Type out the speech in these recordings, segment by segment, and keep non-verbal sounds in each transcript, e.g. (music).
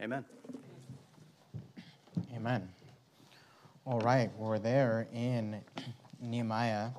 Amen. Amen. All right, we're there in Nehemiah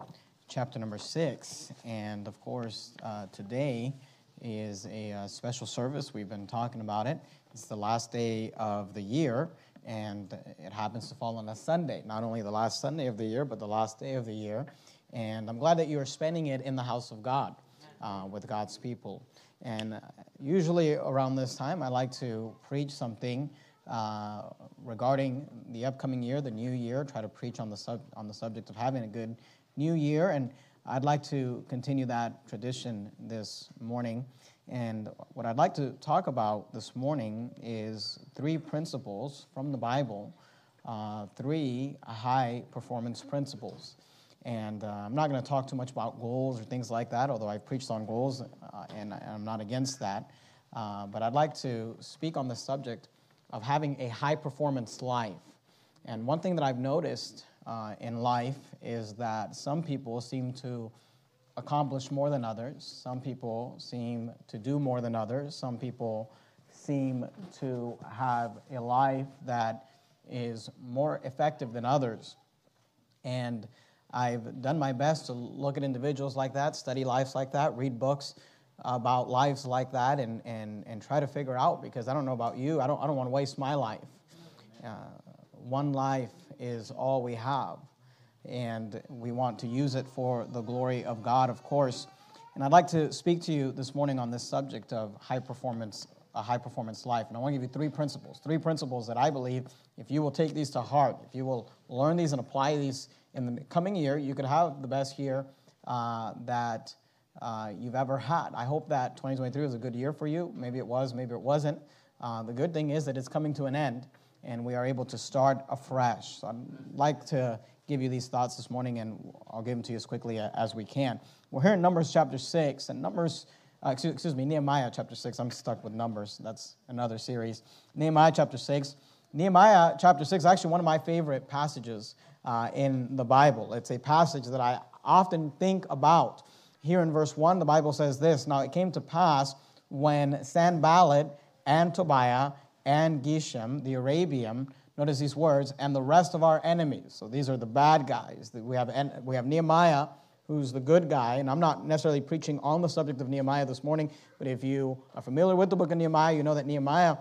chapter number six. And of course, uh, today is a uh, special service. We've been talking about it. It's the last day of the year, and it happens to fall on a Sunday. Not only the last Sunday of the year, but the last day of the year. And I'm glad that you are spending it in the house of God uh, with God's people. And usually around this time, I like to preach something uh, regarding the upcoming year, the new year, try to preach on the, sub- on the subject of having a good new year. And I'd like to continue that tradition this morning. And what I'd like to talk about this morning is three principles from the Bible, uh, three high performance principles. And uh, I'm not going to talk too much about goals or things like that, although I've preached on goals uh, and I'm not against that. Uh, but I'd like to speak on the subject of having a high performance life. And one thing that I've noticed uh, in life is that some people seem to accomplish more than others, some people seem to do more than others, some people seem to have a life that is more effective than others. And I've done my best to look at individuals like that, study lives like that, read books about lives like that, and, and, and try to figure out because I don't know about you, I don't, I don't want to waste my life. Uh, one life is all we have, and we want to use it for the glory of God, of course. And I'd like to speak to you this morning on this subject of high performance, a high performance life. And I want to give you three principles, three principles that I believe if you will take these to heart, if you will learn these and apply these in the coming year, you could have the best year uh, that uh, you've ever had. I hope that 2023 was a good year for you. Maybe it was, maybe it wasn't. Uh, the good thing is that it's coming to an end and we are able to start afresh. So I'd like to give you these thoughts this morning and I'll give them to you as quickly as we can. We're here in Numbers chapter 6, and Numbers, uh, excuse, excuse me, Nehemiah chapter 6. I'm stuck with Numbers. That's another series. Nehemiah chapter 6. Nehemiah chapter 6 is actually one of my favorite passages uh, in the Bible. It's a passage that I often think about. Here in verse 1, the Bible says this Now it came to pass when Sanballat and Tobiah and Geshem, the Arabian, notice these words, and the rest of our enemies. So these are the bad guys. We have, we have Nehemiah, who's the good guy, and I'm not necessarily preaching on the subject of Nehemiah this morning, but if you are familiar with the book of Nehemiah, you know that Nehemiah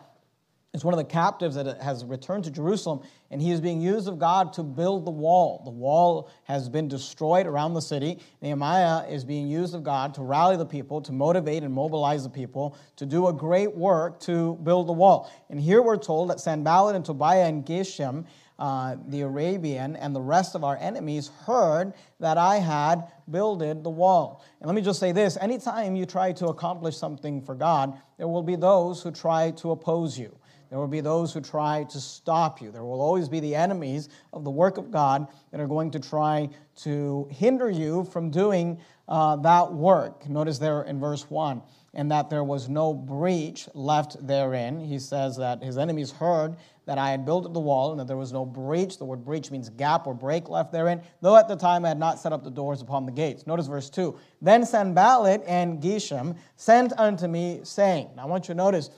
is one of the captives that has returned to Jerusalem, and he is being used of God to build the wall. The wall has been destroyed around the city. Nehemiah is being used of God to rally the people, to motivate and mobilize the people, to do a great work to build the wall. And here we're told that Sanballat and Tobiah and Geshem, uh, the Arabian, and the rest of our enemies heard that I had builded the wall. And let me just say this anytime you try to accomplish something for God, there will be those who try to oppose you. There will be those who try to stop you. There will always be the enemies of the work of God that are going to try to hinder you from doing uh, that work. Notice there in verse 1 and that there was no breach left therein. He says that his enemies heard that I had built the wall and that there was no breach. The word breach means gap or break left therein, though at the time I had not set up the doors upon the gates. Notice verse 2. Then Sanballat and Geshem sent unto me, saying, Now I want you to notice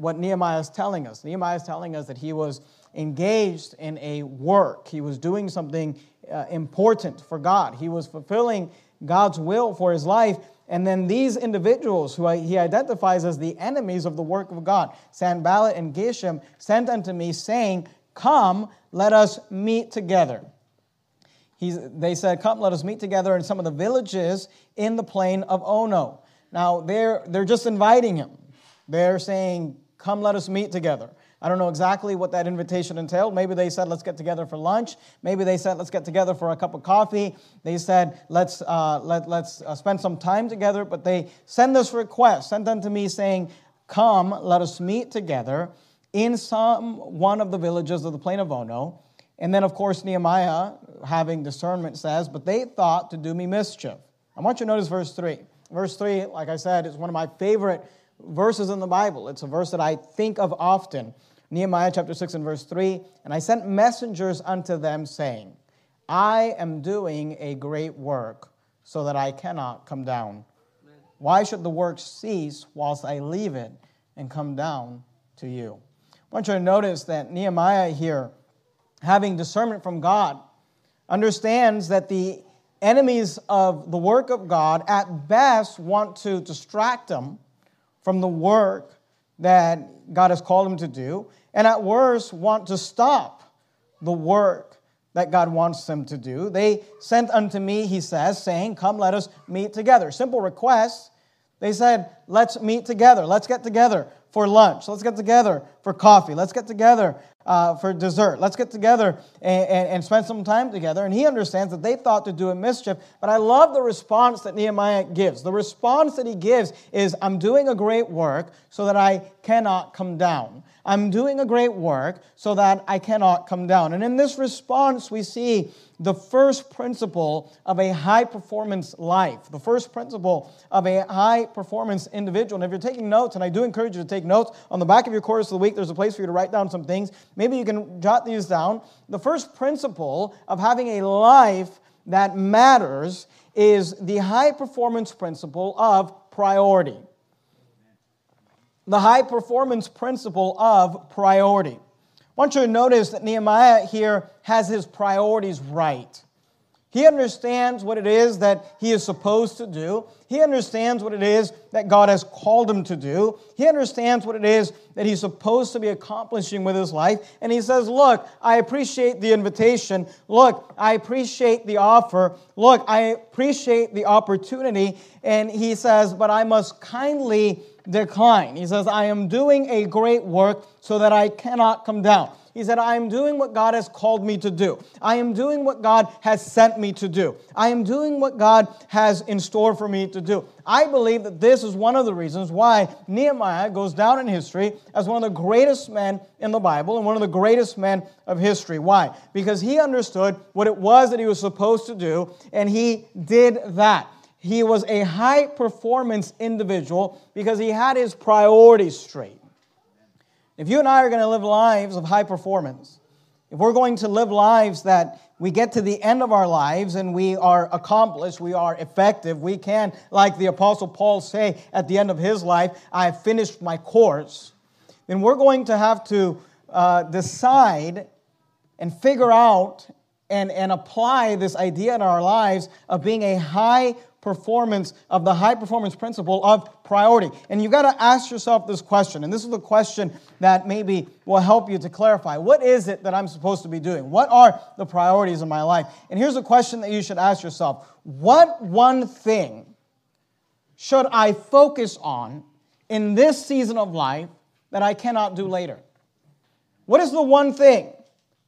what Nehemiah is telling us. Nehemiah is telling us that he was engaged in a work, he was doing something uh, important for God, he was fulfilling God's will for his life. And then these individuals who he identifies as the enemies of the work of God, Sanballat and Geshem, sent unto me, saying, Come, let us meet together. He's, they said, Come, let us meet together in some of the villages in the plain of Ono. Now, they're, they're just inviting him. They're saying, Come, let us meet together. I don't know exactly what that invitation entailed. Maybe they said, let's get together for lunch. Maybe they said, let's get together for a cup of coffee. They said, let's, uh, let, let's uh, spend some time together. But they send this request, sent unto me saying, come, let us meet together in some one of the villages of the plain of Ono. And then, of course, Nehemiah, having discernment, says, but they thought to do me mischief. I want you to notice verse 3. Verse 3, like I said, is one of my favorite verses in the Bible. It's a verse that I think of often. Nehemiah chapter 6 and verse 3 And I sent messengers unto them, saying, I am doing a great work, so that I cannot come down. Why should the work cease whilst I leave it and come down to you? I want you to notice that Nehemiah here, having discernment from God, understands that the enemies of the work of God at best want to distract him from the work that God has called him to do, and at worst want to stop the work that God wants them to do. They sent unto me, he says, saying, Come, let us meet together. Simple request. They said, Let's meet together. Let's get together for lunch. Let's get together for coffee. Let's get together uh, for dessert. Let's get together and, and, and, spend some time together. And he understands that they thought to do a mischief. But I love the response that Nehemiah gives. The response that he gives is I'm doing a great work so that I cannot come down. I'm doing a great work so that I cannot come down. And in this response, we see the first principle of a high performance life, the first principle of a high performance individual. And if you're taking notes, and I do encourage you to take notes, on the back of your course of the week, there's a place for you to write down some things. Maybe you can jot these down. The first principle of having a life that matters is the high performance principle of priority. The high performance principle of priority. I want you to notice that Nehemiah here has his priorities right. He understands what it is that he is supposed to do. He understands what it is that God has called him to do. He understands what it is that he's supposed to be accomplishing with his life. And he says, Look, I appreciate the invitation. Look, I appreciate the offer. Look, I appreciate the opportunity. And he says, But I must kindly decline. He says, I am doing a great work so that I cannot come down. He said, I am doing what God has called me to do. I am doing what God has sent me to do. I am doing what God has in store for me to do. I believe that this is one of the reasons why Nehemiah goes down in history as one of the greatest men in the Bible and one of the greatest men of history. Why? Because he understood what it was that he was supposed to do, and he did that. He was a high performance individual because he had his priorities straight. If you and I are going to live lives of high performance, if we're going to live lives that we get to the end of our lives and we are accomplished, we are effective, we can, like the Apostle Paul, say at the end of his life, I have finished my course, then we're going to have to uh, decide and figure out and, and apply this idea in our lives of being a high performance of the high performance principle of priority. And you've got to ask yourself this question, and this is the question that maybe will help you to clarify. What is it that I'm supposed to be doing? What are the priorities in my life? And here's a question that you should ask yourself What one thing should I focus on in this season of life that I cannot do later? What is the one thing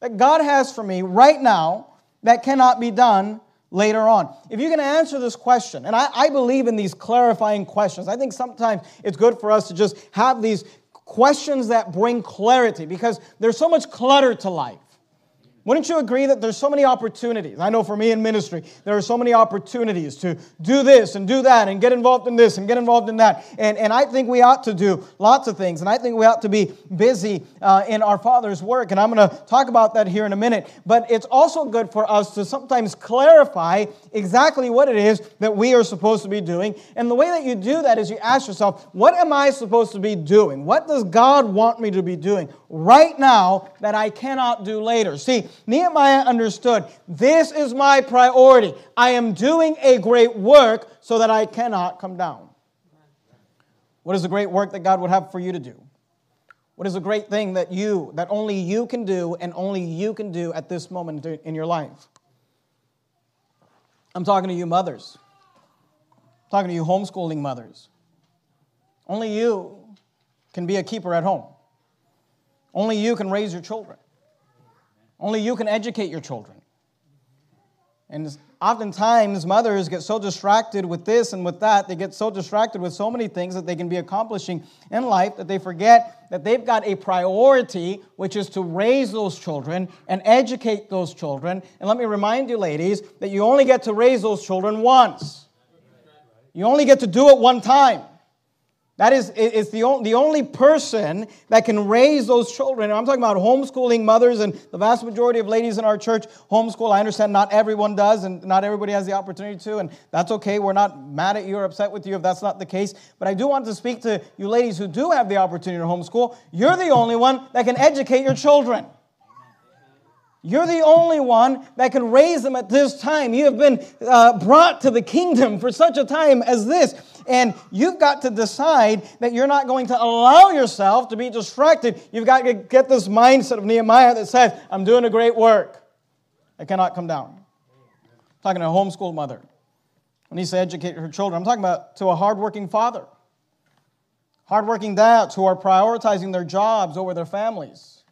that God has for me right now that cannot be done later on. If you're going to answer this question, and I, I, believe in these clarifying questions, I think sometimes it's good for us to just have these questions that bring clarity because there's so much clutter to life. Wouldn't you agree that there's so many opportunities? I know for me in ministry, there are so many opportunities to do this and do that and get involved in this and get involved in that. And, and I think we ought to do lots of things. And I think we ought to be busy uh, in our Father's work. And I'm going to talk about that here in a minute. But it's also good for us to sometimes clarify exactly what it is that we are supposed to be doing. And the way that you do that is you ask yourself, what am I supposed to be doing? What does God want me to be doing right now that I cannot do later? See, Nehemiah understood this is my priority. I am doing a great work so that I cannot come down. What is the great work that God would have for you to do? What is a great thing that you, that only you can do and only you can do at this moment in your life? I'm talking to you mothers. I'm talking to you homeschooling mothers. Only you can be a keeper at home. Only you can raise your children. Only you can educate your children. And oftentimes, mothers get so distracted with this and with that, they get so distracted with so many things that they can be accomplishing in life that they forget that they've got a priority, which is to raise those children and educate those children. And let me remind you, ladies, that you only get to raise those children once. You only get to do it one time. That is, it's the, only, the only person that can raise those children. I'm talking about homeschooling mothers, and the vast majority of ladies in our church homeschool. I understand not everyone does, and not everybody has the opportunity to, and that's okay. We're not mad at you or upset with you if that's not the case. But I do want to speak to you ladies who do have the opportunity to homeschool. You're the only one that can educate your children. You're the only one that can raise them at this time. You have been uh, brought to the kingdom for such a time as this. And you've got to decide that you're not going to allow yourself to be distracted. You've got to get this mindset of Nehemiah that says, I'm doing a great work. I cannot come down. I'm talking to a homeschool mother who needs to educate her children. I'm talking about to a hardworking father, hardworking dads who are prioritizing their jobs over their families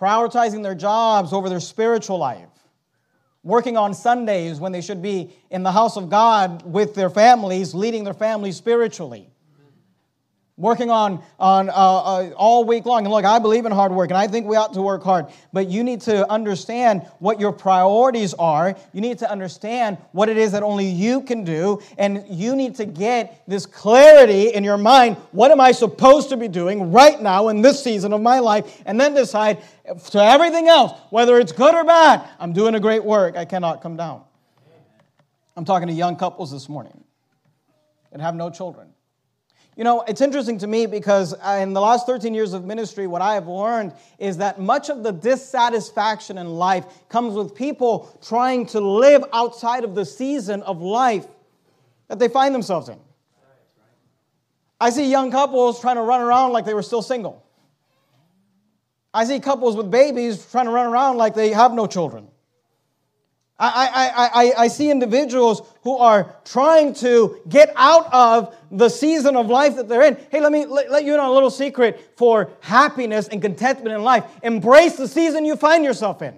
prioritizing their jobs over their spiritual life, working on Sundays when they should be in the house of God with their families, leading their families spiritually working on, on uh, uh, all week long. And look, I believe in hard work, and I think we ought to work hard. But you need to understand what your priorities are. You need to understand what it is that only you can do. And you need to get this clarity in your mind what am I supposed to be doing right now in this season of my life? And then decide to everything else, whether it's good or bad, I'm doing a great work. I cannot come down. I'm talking to young couples this morning that have no children. You know, it's interesting to me because uh, in the last 13 years of ministry, what I have learned is that much of the dissatisfaction in life comes with people trying to live outside of the season of life that they find themselves in. I see young couples trying to run around like they were still single. I see couples with babies trying to run around like they have no children. I, I, I, I see individuals who are trying to get out of the season of life that they're in. Hey, let me let, let you know a little secret for happiness and contentment in life. Embrace the season you find yourself in.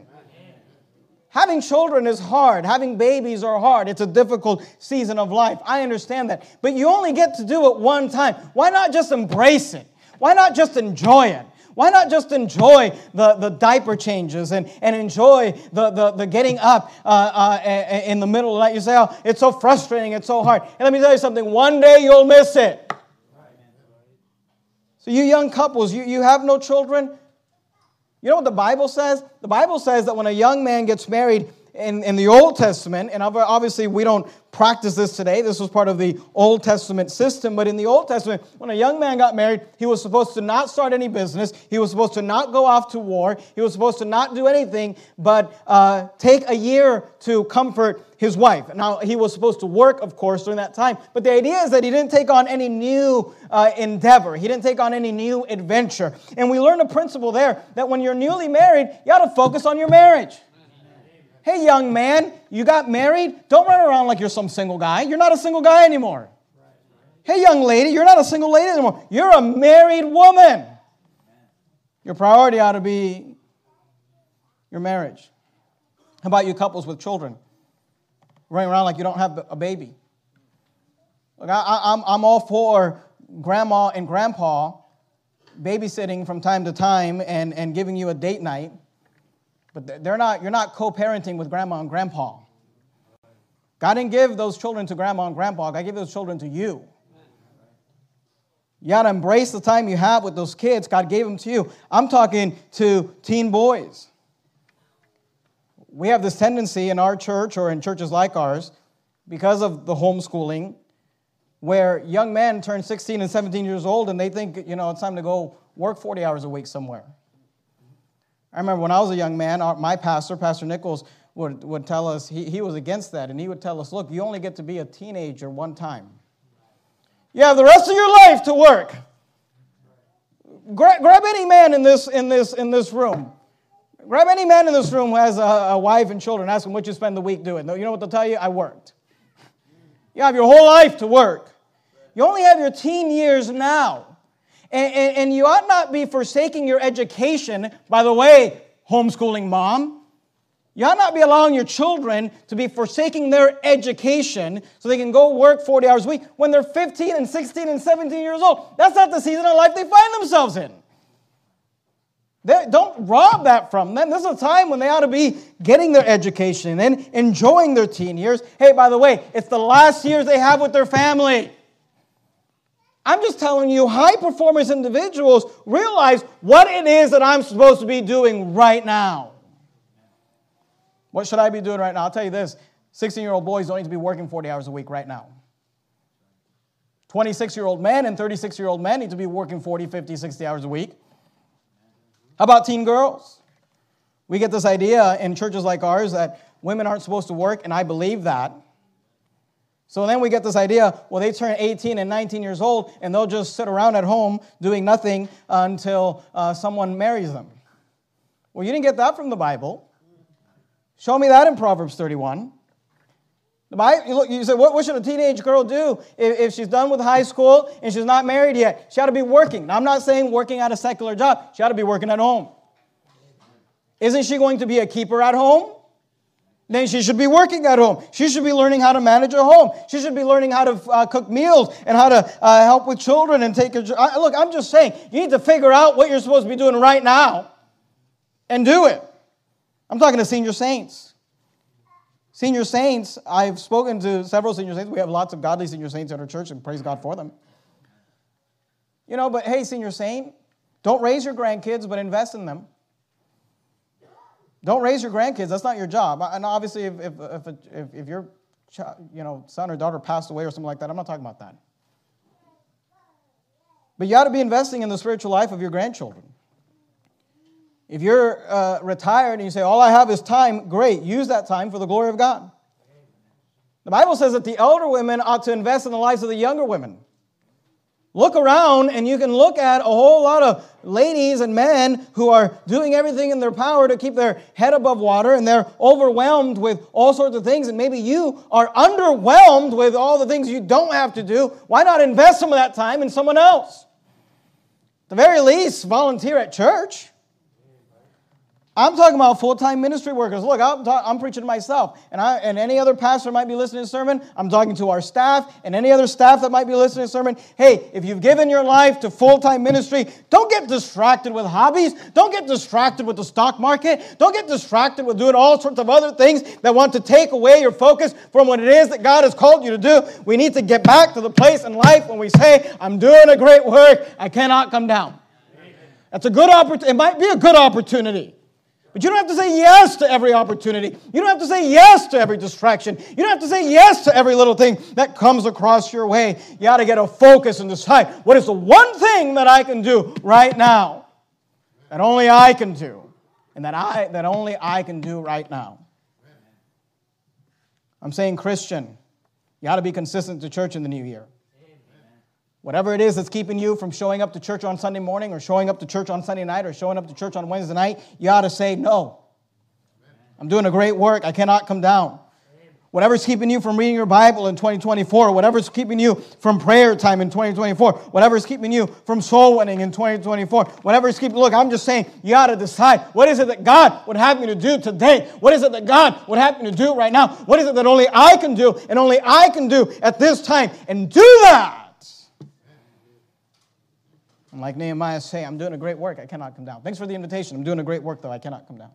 Having children is hard. Having babies are hard. It's a difficult season of life. I understand that. But you only get to do it one time. Why not just embrace it? Why not just enjoy it? Why not just enjoy the, the diaper changes and, and enjoy the, the, the getting up uh, uh, in the middle of the night? You say, oh, it's so frustrating, it's so hard. And let me tell you something one day you'll miss it. So, you young couples, you, you have no children. You know what the Bible says? The Bible says that when a young man gets married, in, in the Old Testament, and obviously we don't practice this today, this was part of the Old Testament system, but in the Old Testament, when a young man got married, he was supposed to not start any business, he was supposed to not go off to war, he was supposed to not do anything but uh, take a year to comfort his wife. Now, he was supposed to work, of course, during that time, but the idea is that he didn't take on any new uh, endeavor, he didn't take on any new adventure. And we learn a principle there that when you're newly married, you ought to focus on your marriage. Hey, young man, you got married? Don't run around like you're some single guy. You're not a single guy anymore. Hey, young lady, you're not a single lady anymore. You're a married woman. Your priority ought to be your marriage. How about you couples with children? Running around like you don't have a baby. Look, I, am I'm, I'm all for grandma and grandpa babysitting from time to time and, and giving you a date night. But they're not, you're not co parenting with grandma and grandpa. God didn't give those children to grandma and grandpa, God gave those children to you. You got to embrace the time you have with those kids. God gave them to you. I'm talking to teen boys. We have this tendency in our church or in churches like ours, because of the homeschooling, where young men turn 16 and 17 years old and they think, you know, it's time to go work 40 hours a week somewhere. I remember when I was a young man, my pastor, Pastor Nichols, would, would tell us, he, he was against that, and he would tell us, look, you only get to be a teenager one time. You have the rest of your life to work. Grab, grab any man in this, in, this, in this room. Grab any man in this room who has a, a wife and children. Ask him what you spend the week doing. You know what they'll tell you? I worked. You have your whole life to work. You only have your teen years now. And, and, and, you ought not be forsaking your education. By the way, homeschooling mom, you ought not be allowing your children to be forsaking their education so they can go work 40 hours a week when they're 15 and 16 and 17 years old. That's not the season of life they find themselves in. They, don't rob that from them. This is a time when they ought to be getting their education and enjoying their teen years. Hey, by the way, it's the last years they have with their family. I'm just telling you, high performance individuals realize what it is that I'm supposed to be doing right now. What should I be doing right now? I'll tell you this 16 year old boys don't need to be working 40 hours a week right now. 26 year old men and 36 year old men need to be working 40, 50, 60 hours a week. How about teen girls? We get this idea in churches like ours that women aren't supposed to work, and I believe that. So then we get this idea well, they turn 18 and 19 years old, and they'll just sit around at home doing nothing until uh, someone marries them. Well, you didn't get that from the Bible. Show me that in Proverbs 31. The Bible, you, look, you say, what, what, should a teenage girl do if, if, she's done with high school and she's not married yet? She ought to be working. Now, I'm not saying working at a secular job. She ought to be working at home. Isn't she going to be a keeper at home? Then she should be working at home. She should be learning how to manage a home. She should be learning how to uh, cook meals and how to uh, help with children and take a uh, look. I'm just saying you need to figure out what you're supposed to be doing right now, and do it. I'm talking to senior saints. Senior saints, I've spoken to several senior saints. We have lots of godly senior saints at our church, and praise God for them. You know, but hey, senior saint, don't raise your grandkids, but invest in them. Don't raise your grandkids. That's not your job. And obviously, if, if, if, if, if your you know, son or daughter passed away or something like that, I'm not talking about that. But you ought to be investing in the spiritual life of your grandchildren. If you're uh, retired and you say, All I have is time, great. Use that time for the glory of God. The Bible says that the elder women ought to invest in the lives of the younger women. Look around and you can look at a whole lot of ladies and men who are doing everything in their power to keep their head above water and they're overwhelmed with all sorts of things. And maybe you are underwhelmed with all the things you don't have to do. Why not invest some of that time in someone else? At the very least, volunteer at church. I'm talking about full time ministry workers. Look, I'm, ta- I'm preaching to myself. And, I, and any other pastor might be listening to sermon. I'm talking to our staff and any other staff that might be listening to sermon. Hey, if you've given your life to full time ministry, don't get distracted with hobbies. Don't get distracted with the stock market. Don't get distracted with doing all sorts of other things that want to take away your focus from what it is that God has called you to do. We need to get back to the place in life when we say, I'm doing a great work. I cannot come down. That's a good opportunity. It might be a good opportunity. But you don't have to say yes to every opportunity. You don't have to say yes to every distraction. You don't have to say yes to every little thing that comes across your way. You got to get a focus and decide what is the one thing that I can do right now that only I can do and that I that only I can do right now. I'm saying Christian, you got to be consistent to church in the new year. Whatever it is that's keeping you from showing up to church on Sunday morning or showing up to church on Sunday night or showing up to church on Wednesday night, you ought to say, No. I'm doing a great work. I cannot come down. Whatever's keeping you from reading your Bible in 2024, whatever's keeping you from prayer time in 2024, whatever's keeping you from soul winning in 2024, whatever's keeping, look, I'm just saying, you got to decide what is it that God would have me to do today? What is it that God would have me to do right now? What is it that only I can do and only I can do at this time? And do that. And like Nehemiah say, I'm doing a great work. I cannot come down. Thanks for the invitation. I'm doing a great work, though. I cannot come down.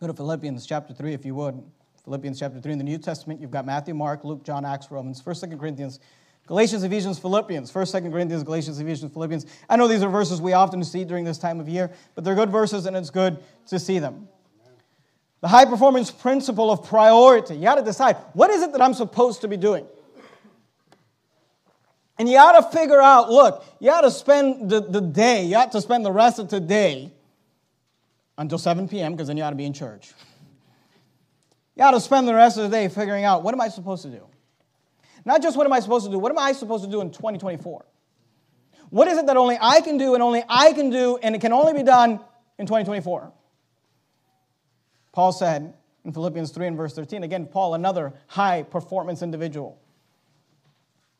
Go to Philippians chapter 3, if you would. Philippians chapter 3 in the New Testament. You've got Matthew, Mark, Luke, John, Acts, Romans, 1st, 2nd Corinthians, Galatians, Ephesians, Philippians. 1st, 2nd Corinthians, Galatians, Ephesians, Philippians. I know these are verses we often see during this time of year, but they're good verses and it's good to see them. The high performance principle of priority. You got to decide what is it that I'm supposed to be doing? And you ought to figure out look, you ought to spend the, the day, you ought to spend the rest of today until 7 p.m., because then you ought to be in church. You ought to spend the rest of the day figuring out what am I supposed to do? Not just what am I supposed to do, what am I supposed to do in 2024? What is it that only I can do and only I can do, and it can only be done in 2024? Paul said in Philippians 3 and verse 13, again, Paul, another high performance individual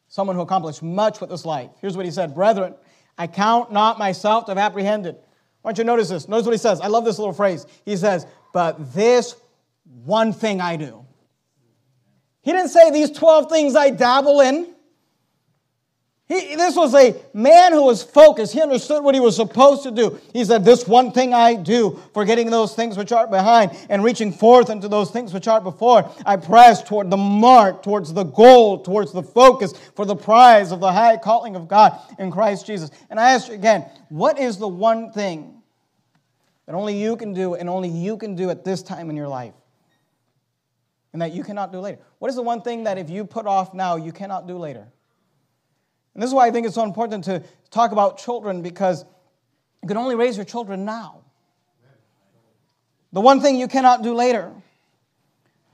someone who accomplished much with this life. Here's what he said Brethren, I count not myself to have apprehended. Why don't you notice this? Notice what he says. I love this little phrase. He says, But this one thing I do. He didn't say these 12 things I dabble in. He, this was a man who was focused. He understood what he was supposed to do. He said, This one thing I do, forgetting those things which are behind and reaching forth into those things which are before. I press toward the mark, towards the goal, towards the focus for the prize of the high calling of God in Christ Jesus. And I ask you again, what is the one thing that only you can do and only you can do at this time in your life? And that you cannot do later? What is the one thing that if you put off now, you cannot do later? And this is why I think it's so important to talk about children because you can only raise your children now. The one thing you cannot do later.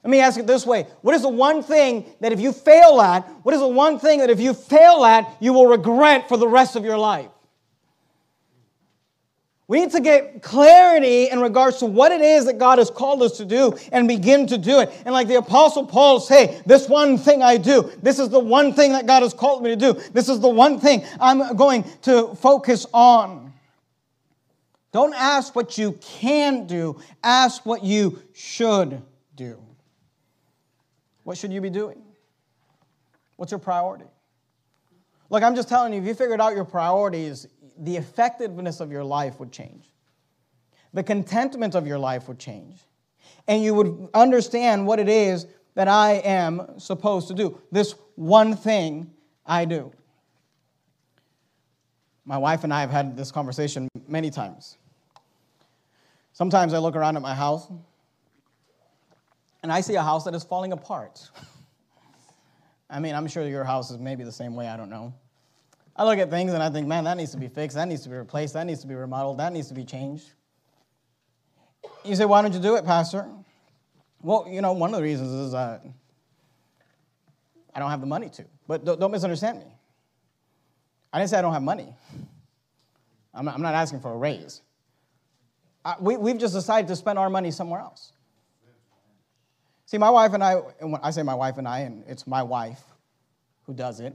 Let me ask it this way What is the one thing that if you fail at, what is the one thing that if you fail at, you will regret for the rest of your life? We need to get clarity in regards to what it is that God has called us to do and begin to do it. And like the Apostle Paul say, this one thing I do, this is the one thing that God has called me to do, this is the one thing I'm going to focus on. Don't ask what you can do, ask what you should do. What should you be doing? What's your priority? Look, I'm just telling you, if you figured out your priorities, the effectiveness of your life would change. The contentment of your life would change. And you would understand what it is that I am supposed to do. This one thing I do. My wife and I have had this conversation many times. Sometimes I look around at my house and I see a house that is falling apart. (laughs) I mean, I'm sure your house is maybe the same way, I don't know. I look at things and I think, man, that needs to be fixed, that needs to be replaced, that needs to be remodeled, that needs to be changed. You say, why don't you do it, Pastor? Well, you know, one of the reasons is uh, I don't have the money to. But don't, misunderstand me. I didn't say I don't have money. I'm not, I'm not asking for a raise. I, we, we've just decided to spend our money somewhere else. See, my wife and I, and when I say my wife and I, and it's my wife who does it,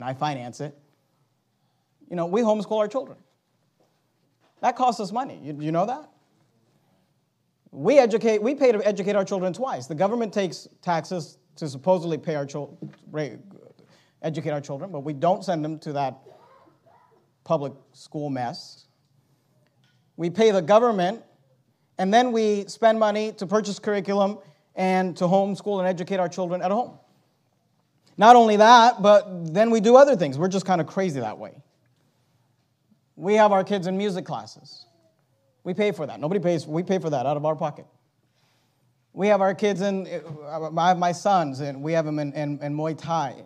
and I finance it, you know, we homeschool our children. That costs us money. You, you know that? We educate, we pay to educate our children twice. The government takes taxes to supposedly pay our children, educate our children, but we don't send them to that public school mess. We pay the government, and then we spend money to purchase curriculum and to homeschool and educate our children at home. Not only that, but then we do other things. We're just kind of crazy that way. We have our kids in music classes. We pay for that. Nobody pays, we pay for that out of our pocket. We have our kids in, I have my sons, and we have them in, in, in Muay Thai.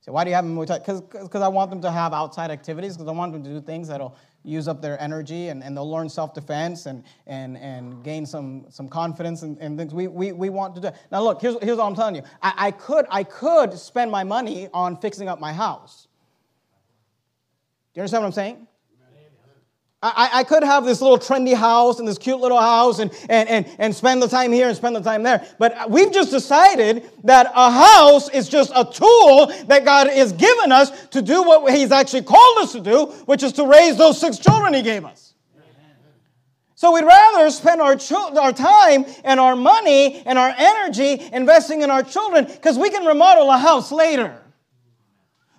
So why do you have them in Muay Thai? Because I want them to have outside activities, because I want them to do things that'll use up their energy and, and they'll learn self-defense and, and, and gain some, some confidence and, and things we, we, we want to do. Now look, here's, here's what I'm telling you. I, I, could, I could spend my money on fixing up my house. Do you understand what I'm saying? I, I could have this little trendy house and this cute little house and, and, and, and spend the time here and spend the time there. But we've just decided that a house is just a tool that God has given us to do what He's actually called us to do, which is to raise those six children He gave us. So we'd rather spend our, our time and our money and our energy investing in our children because we can remodel a house later.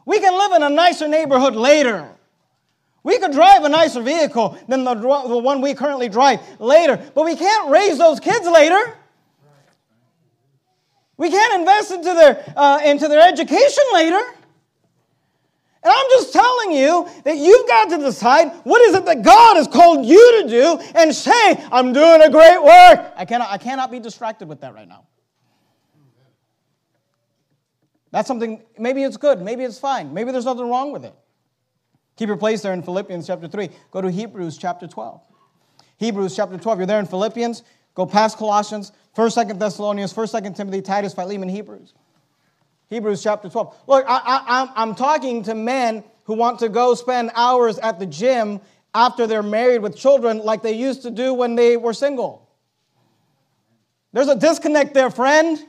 We can live in a nicer neighborhood later. We could drive a nicer vehicle than the, the one we currently drive later, but we can't raise those kids later. We can't invest into their, uh, into their education later. And I'm just telling you that you've got to decide what is it that God has called you to do and say, I'm doing a great work. I cannot, I cannot be distracted with that right now. That's something, maybe it's good, maybe it's fine, maybe there's nothing wrong with it. Keep your place there in Philippians chapter 3. Go to Hebrews chapter 12. Hebrews chapter 12. You're there in Philippians. Go past Colossians, 1st, 2nd Thessalonians, 1st, 2nd Timothy, Titus, Philemon, Hebrews. Hebrews chapter 12. Look, I, I, I'm talking to men who want to go spend hours at the gym after they're married with children like they used to do when they were single. There's a disconnect there, friend.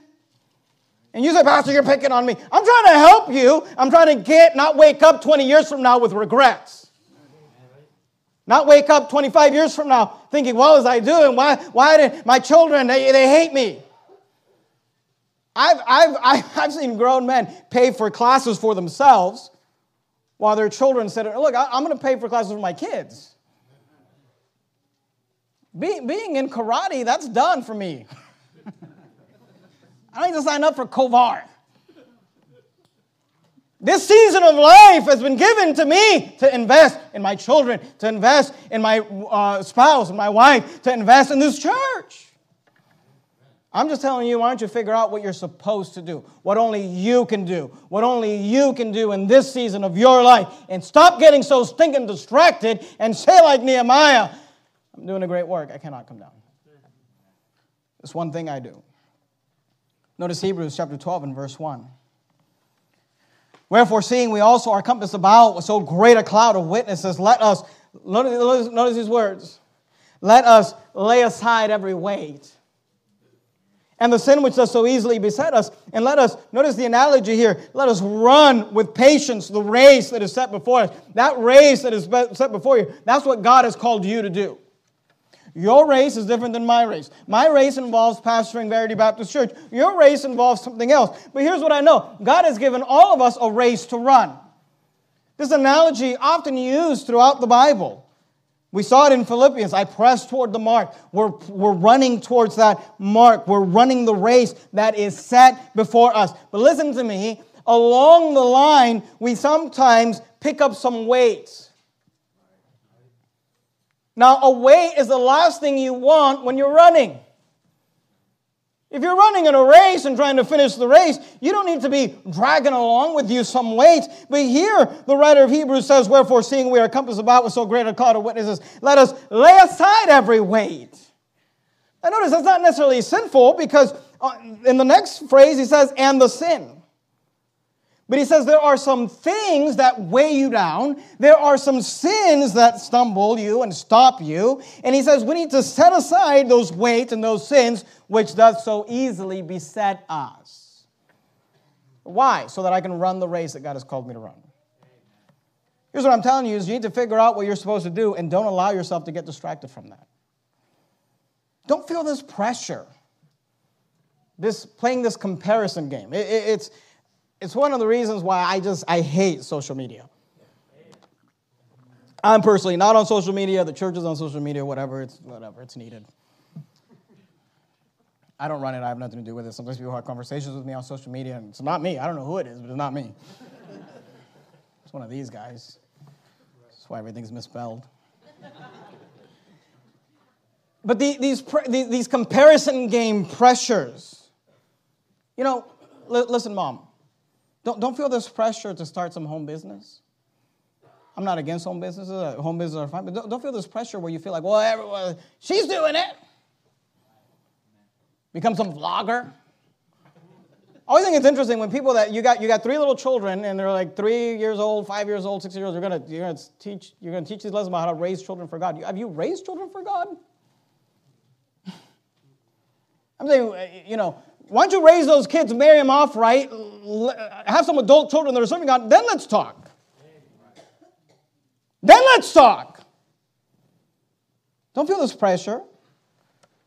And you say, Pastor, you're picking on me. I'm trying to help you. I'm trying to get, not wake up 20 years from now with regrets. Not wake up 25 years from now thinking, what was I doing? Why, why did my children, they, they hate me? I've, I've, (laughs) I've seen grown men pay for classes for themselves while their children said, Look, I, am going to pay for classes for my kids. Be, being in karate, that's done for me. (laughs) I need to sign up for Kovar. This season of life has been given to me to invest in my children, to invest in my uh, spouse my wife, to invest in this church. I'm just telling you, why don't you figure out what you're supposed to do? What only you can do. What only you can do in this season of your life. And stop getting so stinking distracted and say, like Nehemiah, I'm doing a great work. I cannot come down. It's one thing I do. Notice Hebrews chapter 12 and verse 1. Wherefore, seeing we also are compassed about with so great a cloud of witnesses, let us, notice, notice these words, let us lay aside every weight and the sin which does so easily beset us. And let us, notice the analogy here, let us run with patience the race that is set before us. That race that is set before you, that's what God has called you to do. Your race is different than my race. My race involves pastoring Verity Baptist Church. Your race involves something else. But here's what I know God has given all of us a race to run. This analogy often used throughout the Bible. We saw it in Philippians. I press toward the mark. We're, we're running towards that mark. We're running the race that is set before us. But listen to me. Along the line, we sometimes pick up some weights. Now, a weight is the last thing you want when you're running. If you're running in a race and trying to finish the race, you don't need to be dragging along with you some weight. But here, the writer of Hebrews says, Wherefore, seeing we are compassed about with so great a cloud of witnesses, let us lay aside every weight. Now, notice that's not necessarily sinful because uh, in the next phrase, he says, and the sin. But he says there are some things that weigh you down. There are some sins that stumble you and stop you. And he says we need to set aside those weights and those sins which does so easily beset us. Why? So that I can run the race that God has called me to run. Here's what I'm telling you is you need to figure out what you're supposed to do and don't allow yourself to get distracted from that. Don't feel this pressure. This playing this comparison game. It, it, it's it's one of the reasons why I just I hate social media. I'm personally not on social media. The church is on social media. Whatever it's whatever it's needed. I don't run it. I have nothing to do with it. Sometimes people have conversations with me on social media, and it's not me. I don't know who it is, but it's not me. It's one of these guys. That's why everything's misspelled. but the, these, these comparison game pressures, you know, listen, mom. Don't, don't feel this pressure to start some home business. I'm not against home businesses. Uh, home businesses are fine, but don't, don't feel this pressure where you feel like, well, everyone, she's doing it. Become some vlogger. I always think it's interesting when people that you got you got three little children and they're like three years old, five years old, six years old. You're gonna you're gonna teach you're gonna teach these lessons about how to raise children for God. Have you raised children for God? (laughs) I'm saying, you know, why don't you raise those kids, marry them off right, have some adult children that are serving God, then let's talk. Then let's talk. Don't feel this pressure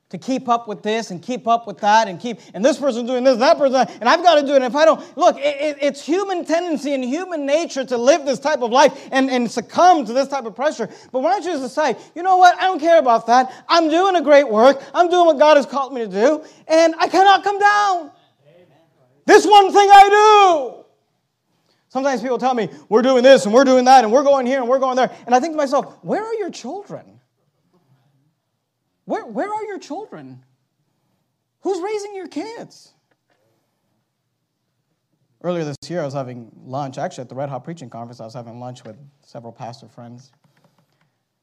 to keep up with this and keep up with that and keep and this person's doing this that person and i've got to do it. And if i don't look it, it, it's human tendency and human nature to live this type of life and, and succumb to this type of pressure. But why don't you just decide you know what? I don't care about that. I'm doing a great work. I'm doing what god has called me to do and i cannot come down. This one thing i do. Sometimes people tell me we're doing this and we're doing that and we're going here and we're going there. And i think to myself where are your children where, where are your children? Who's raising your kids? Earlier this year, I was having lunch, actually at the Red Hot Preaching Conference, I was having lunch with several pastor friends.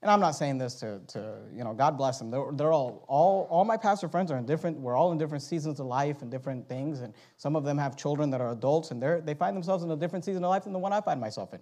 And I'm not saying this to, to you know, God bless them. They're, they're all, all, all my pastor friends are in different, we're all in different seasons of life and different things. And some of them have children that are adults and they're, they find themselves in a different season of life than the one I find myself in.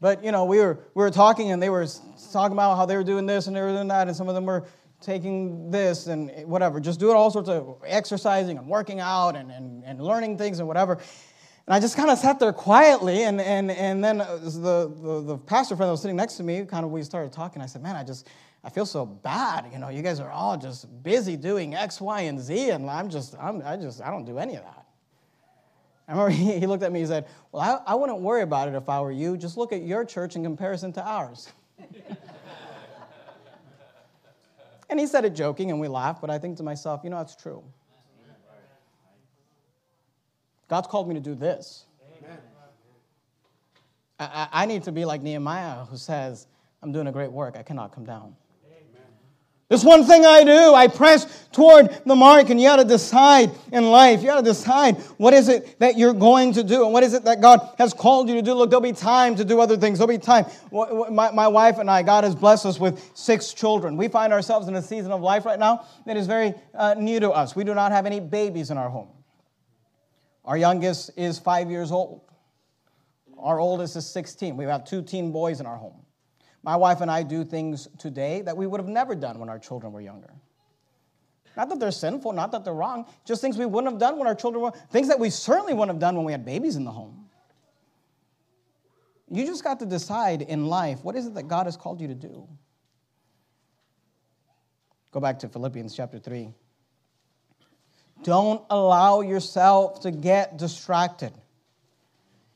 But you know, we were we were talking, and they were talking about how they were doing this and they were doing that, and some of them were taking this and whatever, just doing all sorts of exercising and working out and, and, and learning things and whatever. And I just kind of sat there quietly, and, and, and then uh, the, the, the pastor friend that was sitting next to me, kind of, we started talking. I said, Man, I just, I feel so bad. You know, you guys are all just busy doing X, Y, and Z, and I'm just, I'm, I just, I don't do any of that. I remember (laughs) he, looked at me and said, Well, I, I wouldn't worry about it if I were you. Just look at your church in comparison to ours. (laughs) and he said it joking, and we laughed, but I think to myself, you know, that's true. God's called me to do this. I, I need to be like Nehemiah, who says, I'm doing a great work. I cannot come down. There's one thing I do. I press toward the mark, and you got to decide in life. You got to decide what is it that you're going to do, and what is it that God has called you to do. Look, there'll be time to do other things. There'll be time. My, my wife and I, God has blessed us with six children. We find ourselves in a season of life right now that is very uh, new to us. We do not have any babies in our home. Our youngest is five years old. Our oldest is 16. We have two teen boys in our home. My wife and I do things today that we would have never done when our children were younger. Not that they're sinful, not that they're wrong, just things we wouldn't have done when our children were, things that we certainly wouldn't have done when we had babies in the home. You just got to decide in life what is it that God has called you to do? Go back to Philippians chapter 3. Don't allow yourself to get distracted.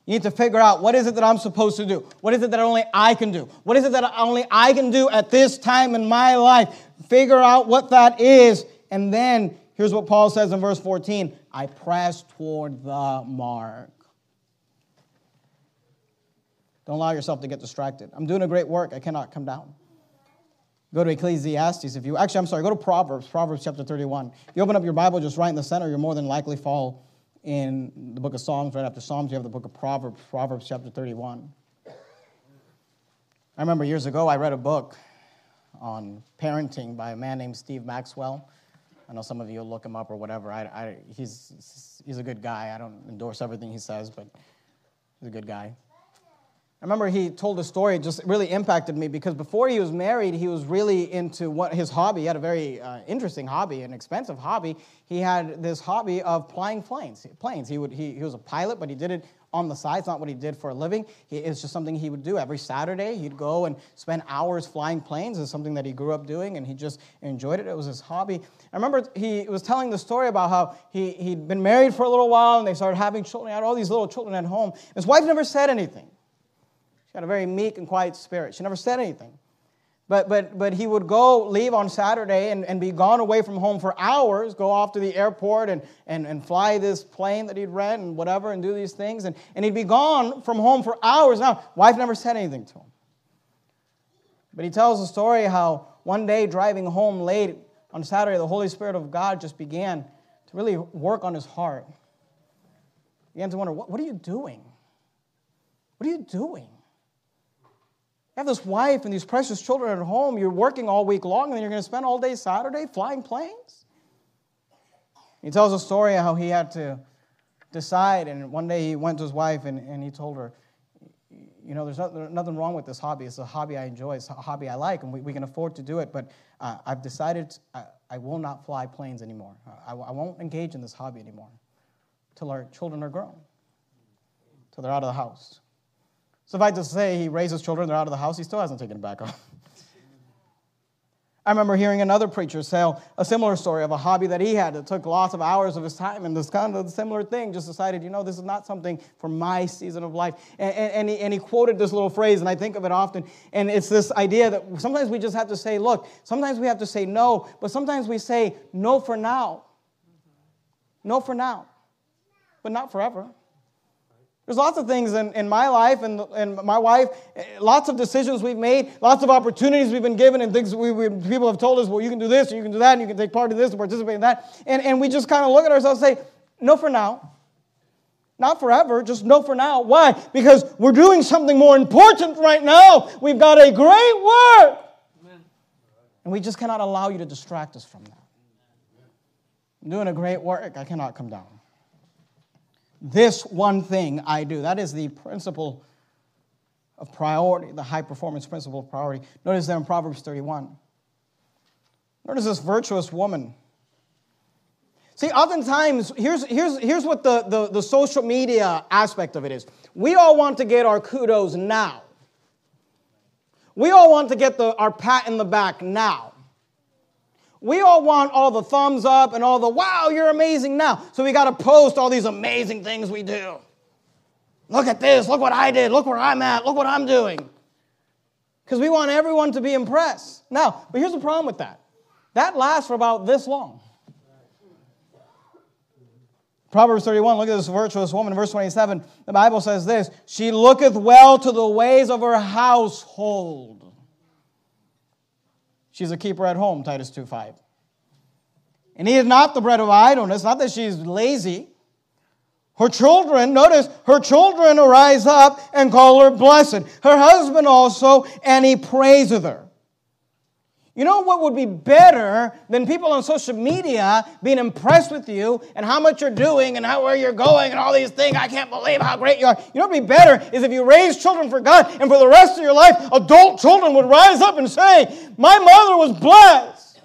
You need to figure out what is it that I'm supposed to do? What is it that only I can do? What is it that only I can do at this time in my life? Figure out what that is. And then here's what Paul says in verse 14 I press toward the mark. Don't allow yourself to get distracted. I'm doing a great work. I cannot come down. Go to Ecclesiastes if you actually, I'm sorry, go to Proverbs, Proverbs chapter 31. If you open up your Bible just right in the center, you're more than likely fall in the book of Psalms, right after Psalms, you have the book of Proverbs, Proverbs chapter 31. I remember years ago, I read a book on parenting by a man named Steve Maxwell. I know some of you will look him up or whatever. I, I, he's, he's a good guy. I don't endorse everything he says, but he's a good guy. I remember he told a story, it just really impacted me because before he was married, he was really into what his hobby. He had a very uh, interesting hobby, an expensive hobby. He had this hobby of flying planes. Planes. He, would, he, he was a pilot, but he did it on the side. It's not what he did for a living. it's just something he would do every Saturday. He'd go and spend hours flying planes. It's something that he grew up doing, and he just enjoyed it. It was his hobby. I remember he was telling the story about how he, he'd been married for a little while, and they started having children. He had all these little children at home. His wife never said anything. She had a very meek and quiet spirit. She never said anything. But, but, but he would go leave on Saturday and, and be gone away from home for hours, go off to the airport and, and, and fly this plane that he'd rent and whatever and do these things. And, and he'd be gone from home for hours. Now, wife never said anything to him. But he tells the story how one day driving home late on Saturday, the Holy Spirit of God just began to really work on his heart. He began to wonder, what, what are you doing? What are you doing? Have this wife and these precious children at home. You're working all week long, and then you're going to spend all day Saturday flying planes? He tells a story how he had to decide, and one day he went to his wife and, and he told her, You know, there's nothing wrong with this hobby. It's a hobby I enjoy, it's a hobby I like, and we, we can afford to do it, but uh, I've decided I, I, will not fly planes anymore. I, I won't engage in this hobby anymore till our children are grown, till they're out of the house. Suffice to say, he raises children, they're out of the house, he still hasn't taken it back off. (laughs) I remember hearing another preacher tell a similar story of a hobby that he had that took lots of hours of his time, and this kind of similar thing just decided, you know, this is not something for my season of life. And, and, and, he, and he quoted this little phrase, and I think of it often, and it's this idea that sometimes we just have to say, look, sometimes we have to say no, but sometimes we say no for now. No for now, but not forever. There's lots of things in, in my life and, and my wife, eh, lots of decisions we've made, lots of opportunities we've been given, and things we, we, people have told us, well, you can do this, or you can do that, and you can take part in this, and participate in that. And, and we just kind of look at ourselves and say, no for now. Not forever, just no for now. Why? Because we're doing something more important right now. We've got a great work. Amen. And we just cannot allow you to distract us from that. I'm doing a great work. I cannot come down. This one thing I do. That is the principle of priority, the high performance principle of priority. Notice there in Proverbs 31. Notice this virtuous woman. See, oftentimes, here's, here's, here's what the, the, the social media aspect of it is. We all want to get our kudos now. We all want to get the, our pat in the back now. We all want all the thumbs up and all the wow, you're amazing now. So we got to post all these amazing things we do. Look at this. Look what I did. Look where I'm at. Look what I'm doing. Because we want everyone to be impressed. Now, but here's the problem with that that lasts for about this long. Proverbs 31, look at this virtuous woman, verse 27. The Bible says this She looketh well to the ways of her household. She's a keeper at home, Titus 2 5. And he is not the bread of idleness, not that she's lazy. Her children, notice, her children arise up and call her blessed. Her husband also, and he praiseth her. You know what would be better than people on social media being impressed with you and how much you're doing and how where you're going and all these things? I can't believe how great you are. You know what would be better is if you raise children for God and for the rest of your life, adult children would rise up and say, My mother was blessed.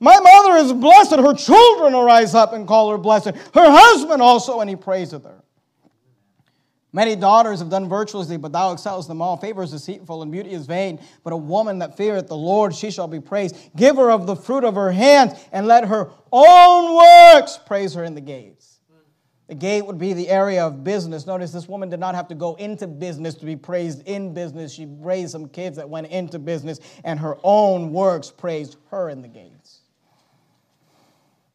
My mother is blessed. Her children will rise up and call her blessed. Her husband also, and he praiseth her. Many daughters have done virtuously, but thou excellest them all. Favor is deceitful, and beauty is vain. But a woman that feareth the Lord, she shall be praised. Give her of the fruit of her hands, and let her own works praise her in the gates. The gate would be the area of business. Notice this woman did not have to go into business to be praised in business. She raised some kids that went into business, and her own works praised her in the gates.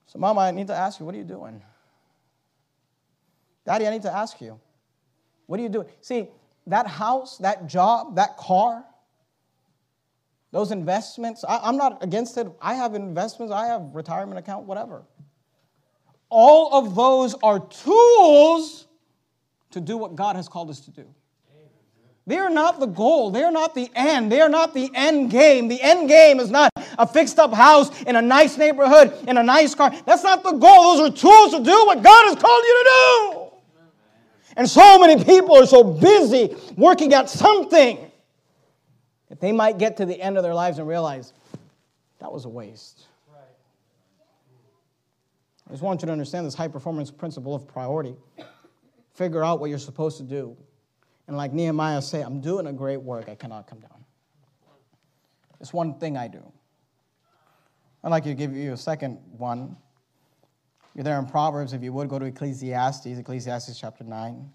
So, Mama, I need to ask you, what are you doing? Daddy, I need to ask you. What are you doing? See, that house, that job, that car, those investments, I, am not against it. I have investments, I have retirement account, whatever. All of those are tools to do what God has called us to do. They are not the goal. They are not the end. They are not the end game. The end game is not a fixed up house in a nice neighborhood in a nice car. That's not the goal. Those are tools to do what God has called you to do. And so many people are so busy working at something that they might get to the end of their lives and realize that was a waste. I just want you to understand this high performance principle of priority. Figure out what you're supposed to do. And like Nehemiah say, I'm doing a great work, I cannot come down. It's one thing I do. I'd like to give you a second one you're there in Proverbs. If you would go to Ecclesiastes, Ecclesiastes chapter 9.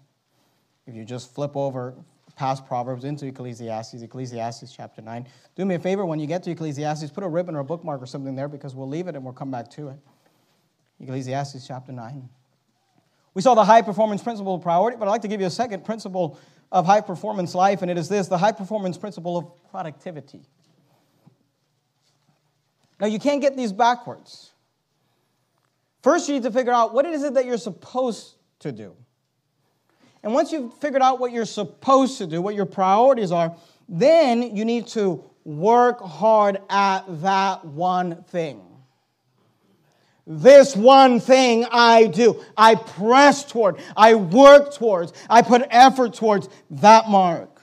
If you just flip over past Proverbs into Ecclesiastes, Ecclesiastes chapter 9. Do me a favor when you get to Ecclesiastes, put a ribbon or a bookmark or something there because we'll leave it and we'll come back to it. Ecclesiastes chapter 9. We saw the high performance principle of priority, but I'd like to give you a second principle of high performance life, and it is this the high performance principle of productivity. Now, you can't get these backwards. First, you need to figure out what is it that you're supposed to do. And once you've figured out what you're supposed to do, what your priorities are, then you need to work hard at that one thing. This one thing I do. I press toward, I work towards, I put effort towards that mark.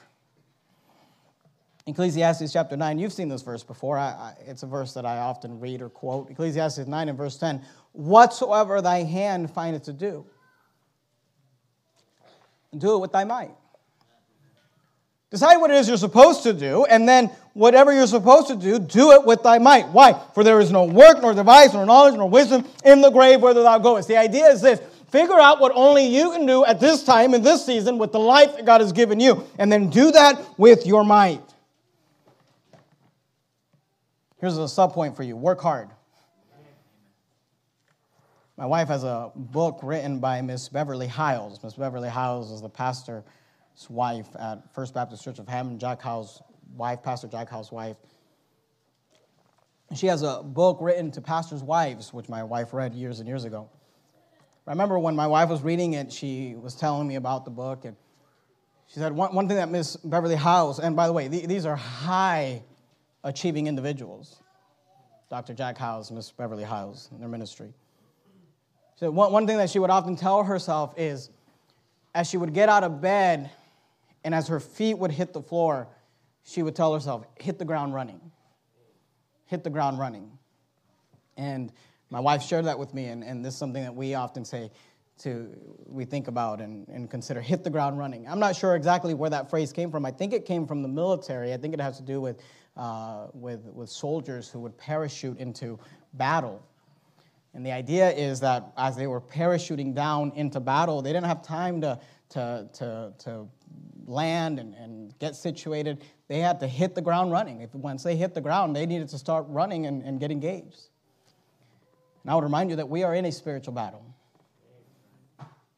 Ecclesiastes chapter 9, you've seen this verse before. I, I, it's a verse that I often read or quote. Ecclesiastes 9 and verse 10 Whatsoever thy hand findeth to do, do it with thy might. Decide what it is you're supposed to do, and then whatever you're supposed to do, do it with thy might. Why? For there is no work, nor device, nor knowledge, nor wisdom in the grave whither thou goest. The idea is this figure out what only you can do at this time, in this season, with the life that God has given you, and then do that with your might. Here's a sub point for you work hard. My wife has a book written by Miss Beverly Hyles. Miss Beverly Hyles is the pastor's wife at First Baptist Church of Hammond, Jack Hyles' wife, Pastor Jack Hyles' wife. She has a book written to pastors' wives, which my wife read years and years ago. I remember when my wife was reading it, she was telling me about the book, and she said one, one thing that Miss Beverly Hyles, and by the way, th- these are high achieving individuals. Dr. Jack Hyles, Miss Beverly Hyles, in their ministry. So one, one thing that she would often tell herself is as she would get out of bed and as her feet would hit the floor, she would tell herself, hit the ground running. Hit the ground running. And my wife shared that with me, and, and this is something that we often say to we think about and, and consider hit the ground running. I'm not sure exactly where that phrase came from. I think it came from the military. I think it has to do with, uh, with, with soldiers who would parachute into battle. And the idea is that as they were parachuting down into battle, they didn't have time to, to, to, to land and, and get situated. They had to hit the ground running. If, once they hit the ground, they needed to start running and, and get engaged. And I would remind you that we are in a spiritual battle.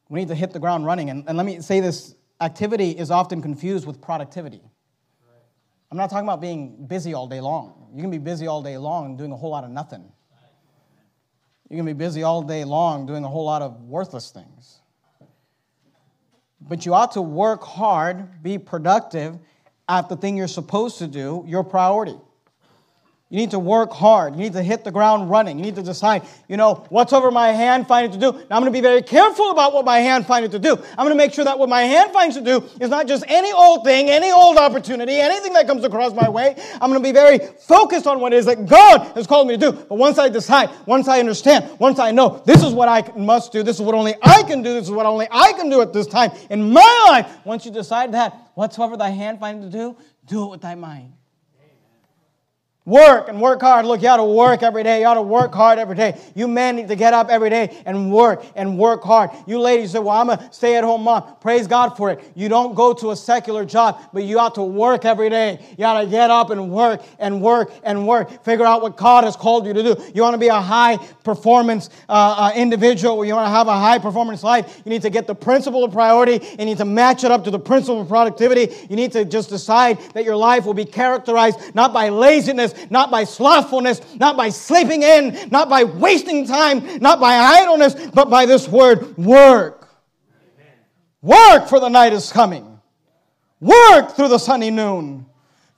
We need to hit the ground running. And, and let me say this activity is often confused with productivity. I'm not talking about being busy all day long. You can be busy all day long doing a whole lot of nothing. You can be busy all day long doing a whole lot of worthless things. But you ought to work hard, be productive at the thing you're supposed to do, your priority. You need to work hard. You need to hit the ground running. You need to decide, you know, what's over my hand finding to do. Now I'm going to be very careful about what my hand finding to do. I'm going to make sure that what my hand finds to do is not just any old thing, any old opportunity, anything that comes across my way. I'm going to be very focused on what it is that God has called me to do. But once I decide, once I understand, once I know this is what I must do, this is what only I can do, this is what only I can do at this time in my life. Once you decide that, whatsoever thy hand finding to do, do it with thy mind. Work and work hard. Look, you ought to work every day. You ought to work hard every day. You men need to get up every day and work and work hard. You ladies say, Well, I'm a stay at home mom. Praise God for it. You don't go to a secular job, but you ought to work every day. You ought to get up and work and work and work. Figure out what God has called you to do. You want to be a high performance uh, uh, individual, you want to have a high performance life. You need to get the principle of priority. And you need to match it up to the principle of productivity. You need to just decide that your life will be characterized not by laziness not by slothfulness, not by sleeping in, not by wasting time, not by idleness, but by this word, work. Work, for the night is coming. Work through the sunny noon.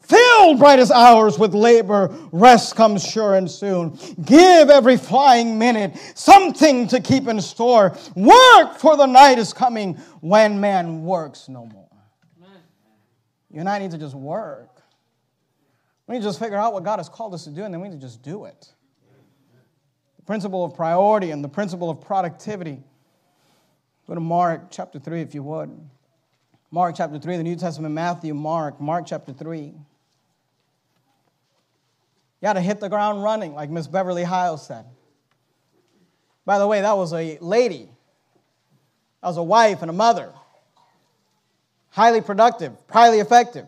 Fill brightest hours with labor, rest comes sure and soon. Give every flying minute something to keep in store. Work, for the night is coming when man works no more. You and I need to just work. We need to just figure out what God has called us to do, and then we need to just do it. The principle of priority and the principle of productivity. Go to Mark chapter 3, if you would. Mark chapter 3, the New Testament, Matthew, Mark, Mark chapter 3. You got to hit the ground running, like Miss Beverly Hyles said. By the way, that was a lady, that was a wife and a mother. Highly productive, highly effective.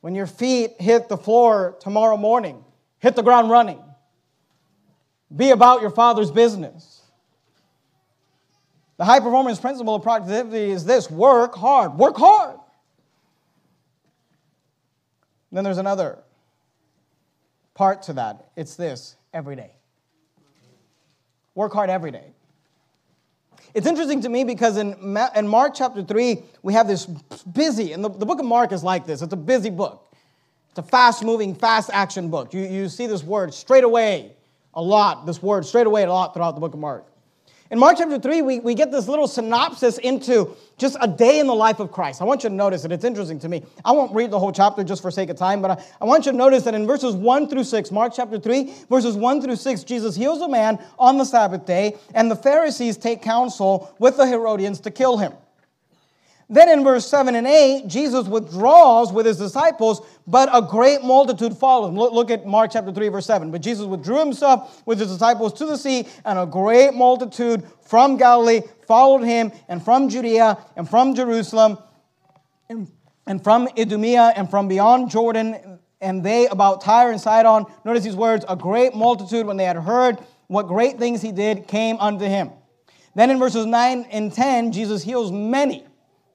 When your feet hit the floor tomorrow morning, hit the ground running. Be about your Father's business. The high performance principle of productivity is this work hard. Work hard. Then there's another part to that. It's this every day. Work hard every day. It's interesting to me because in, in Mark chapter 3, we have this busy, and the, the book of Mark is like this it's a busy book. It's a fast moving, fast action book. You, you see this word straight away a lot, this word straight away a lot throughout the book of Mark. In Mark chapter 3, we, we get this little synopsis into just a day in the life of Christ. I want you to notice it. It's interesting to me. I won't read the whole chapter just for sake of time, but I, I want you to notice that in verses 1 through 6, Mark chapter 3, verses 1 through 6, Jesus heals a man on the Sabbath day, and the Pharisees take counsel with the Herodians to kill him. Then in verse 7 and 8, Jesus withdraws with his disciples, but a great multitude followed him. Look, look, at Mark chapter 3, verse 7. But Jesus withdrew himself with his disciples to the sea, and a great multitude from Galilee followed him, and from Judea, and from Jerusalem, and, and from Idumea, and from beyond Jordan, and they about Tyre and Sidon. Notice these words a great multitude, when they had heard what great things he did, came unto him. Then in verses 9 and 10, Jesus heals many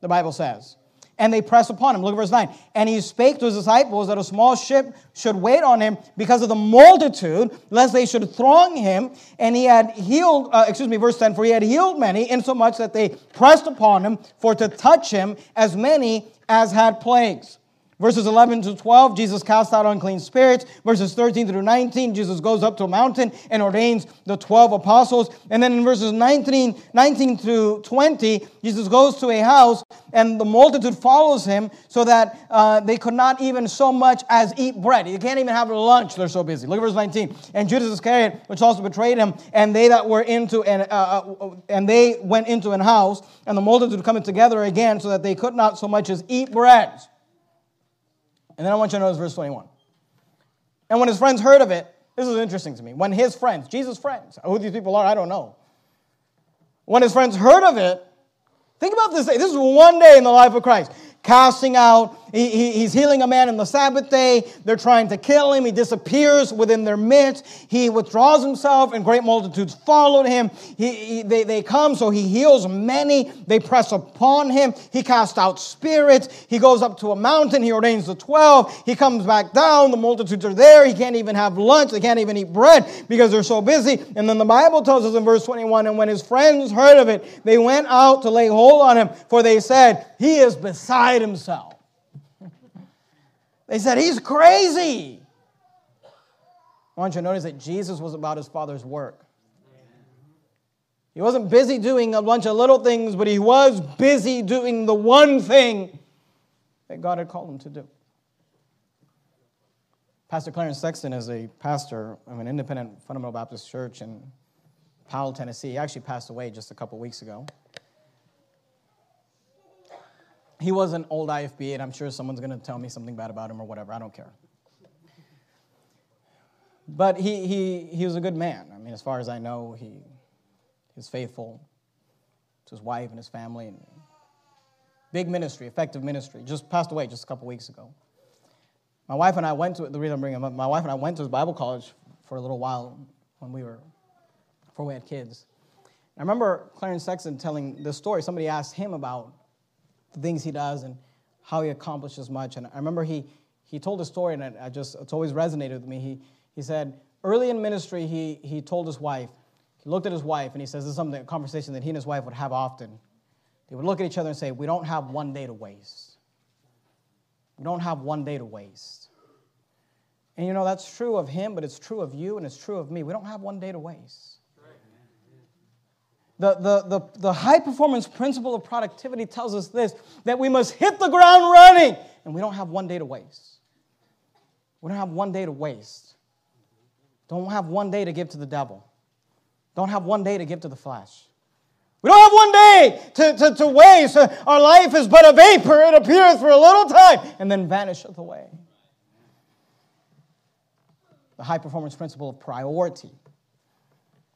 the Bible says. And they press upon him. Look at verse 9. And he spake to his disciples that a small ship should wait on him because of the multitude, lest they should throng him. And he had healed, uh, excuse me, verse 10, for he had healed many, insomuch that they pressed upon him for to touch him as many as had plagues. Verses 11 to 12, Jesus casts out unclean spirits. Verses 13 through 19, Jesus goes up to a mountain and ordains the 12 apostles. And then in verses 19, 19 through 20, Jesus goes to a house and the multitude follows him so that uh, they could not even so much as eat bread. They can't even have lunch, they're so busy. Look at verse 19. And Judas Iscariot, which also betrayed him, and they that were into an, uh, uh, and they went into an house, and the multitude coming together again so that they could not so much as eat bread. And then I want you to notice verse 21. And when his friends heard of it, this is interesting to me. When his friends, Jesus' friends, who these people are, I don't know. When his friends heard of it, think about this day. This is one day in the life of Christ casting out. He, he, he's healing a man in the Sabbath day. They're trying to kill him. He disappears within their midst. He withdraws himself, and great multitudes followed him. He, they, they come, so he heals many. They press upon him. He casts out spirits. He goes up to a mountain. He ordains the 12. He comes back down. The multitudes are there. He can't even have lunch. They can't even eat bread because they're so busy. And then the Bible tells us in verse 21 and when his friends heard of it, they went out to lay hold on him, for they said, He is beside himself. They said, He's crazy. I want you to notice that Jesus was about his Father's work. He wasn't busy doing a bunch of little things, but he was busy doing the one thing that God had called him to do. Pastor Clarence Sexton is a pastor of an independent fundamental Baptist church in Powell, Tennessee. He actually passed away just a couple weeks ago. He was an old IFB, and I'm sure someone's going to tell me something bad about him or whatever. I don't care. But he, he, he was a good man. I mean, as far as I know, he, is faithful to his wife and his family. And big ministry, effective ministry. Just passed away just a couple weeks ago. My wife and I went to the reason I'm bringing him up. My wife and I went to his Bible college for a little while when we were before we had kids. I remember Clarence Sexton telling this story. Somebody asked him about the things he does and how he accomplishes much. And I remember he, he told a story, and I just, it's always resonated with me. He, he said, early in ministry, he, he told his wife, he looked at his wife, and he says, this is something, a conversation that he and his wife would have often. They would look at each other and say, we don't have one day to waste. We don't have one day to waste. And you know, that's true of him, but it's true of you, and it's true of me. We don't have one day to waste. The, the, the, the high performance principle of productivity tells us this that we must hit the ground running, and we don't have one day to waste. We don't have one day to waste. Don't have one day to give to the devil. Don't have one day to give to the flesh. We don't have one day to, to, to waste. Our life is but a vapor. It appears for a little time and then vanisheth away. The high performance principle of priority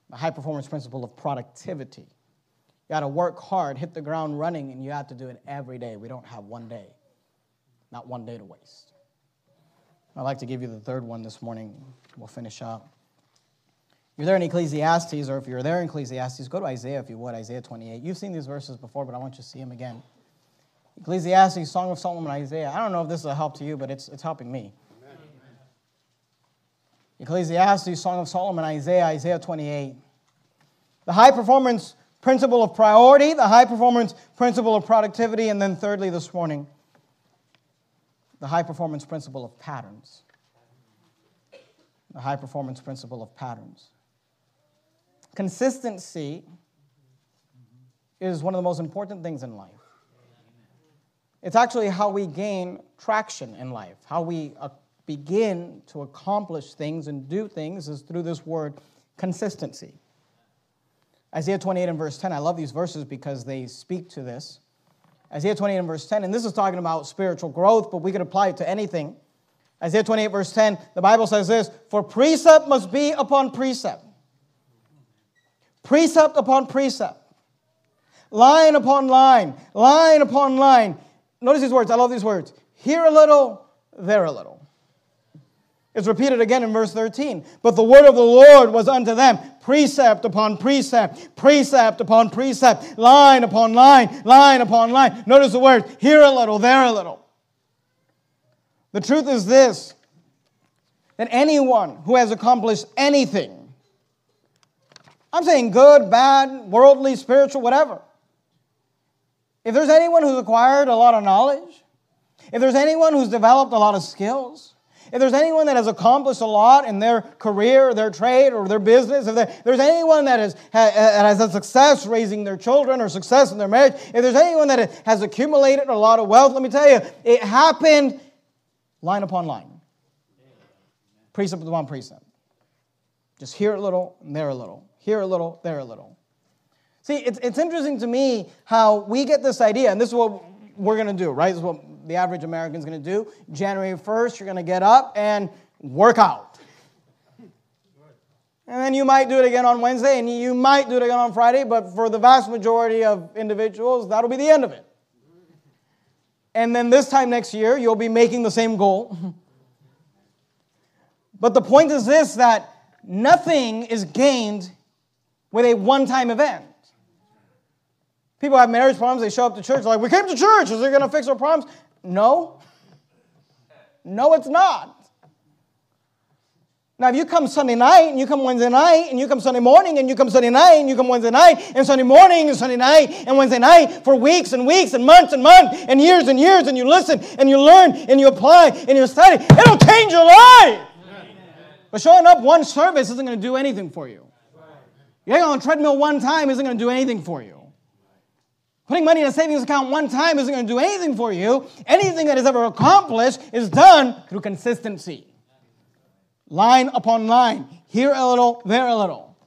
the high performance principle of productivity. You got to work hard, hit the ground running, and you have to do it every day. We don't have one day, not one day to waste. I'd like to give you the third one this morning. We'll finish up. If you're there in Ecclesiastes, or if you're there in Ecclesiastes, go to Isaiah if you would, Isaiah 28. You've seen these verses before, but I want you to see them again. Ecclesiastes, Song of Solomon, Isaiah. I don't know if this is a help to you, but it's, it's helping me. Ecclesiastes, Song of Solomon, Isaiah, Isaiah 28. The high performance principle of priority, the high performance principle of productivity, and then thirdly, this morning, the high performance principle of patterns. The high performance principle of patterns. Consistency is one of the most important things in life. It's actually how we gain traction in life, how we begin to accomplish things and do things is through this word consistency. Isaiah 28 and verse 10, I love these verses because they speak to this. Isaiah 28 and verse 10, and this is talking about spiritual growth, but we could apply it to anything. Isaiah 28 verse 10, the Bible says this For precept must be upon precept, precept upon precept, line upon line, line upon line. Notice these words, I love these words. Here a little, there a little. It's repeated again in verse 13. But the word of the Lord was unto them precept upon precept, precept upon precept, line upon line, line upon line. Notice the words here a little, there a little. The truth is this that anyone who has accomplished anything, I'm saying good, bad, worldly, spiritual, whatever, if there's anyone who's acquired a lot of knowledge, if there's anyone who's developed a lot of skills, if there's anyone that has accomplished a lot in their career, or their trade, or their business, if there's anyone that has, has had success raising their children or success in their marriage, if there's anyone that has accumulated a lot of wealth, let me tell you, it happened line upon line, precept upon precept. Just here a little, there a little, here a little, there a little. See, it's, it's interesting to me how we get this idea, and this is what we're going to do, right? This is what the average American is going to do. January 1st, you're going to get up and work out. And then you might do it again on Wednesday, and you might do it again on Friday, but for the vast majority of individuals, that'll be the end of it. And then this time next year, you'll be making the same goal. (laughs) But the point is this that nothing is gained with a one time event. People have marriage problems, they show up to church, like, we came to church, is it going to fix our problems? No. No, it's not. Now, if you come Sunday night, and you come Wednesday night, and you come Sunday morning, and you come Sunday night, and you come Wednesday night, and Sunday morning, and Sunday night, and Wednesday night, for weeks and weeks, and months and months, and years and years, and you listen, and you learn, and you apply, and you study, it'll change your life. But showing up one service isn't going to do anything for you. Getting on a treadmill one time isn't going to do anything for you. Putting money in a savings account one time isn't going to do anything for you. Anything that is ever accomplished is done through consistency. Line upon line. Here a little, there a little.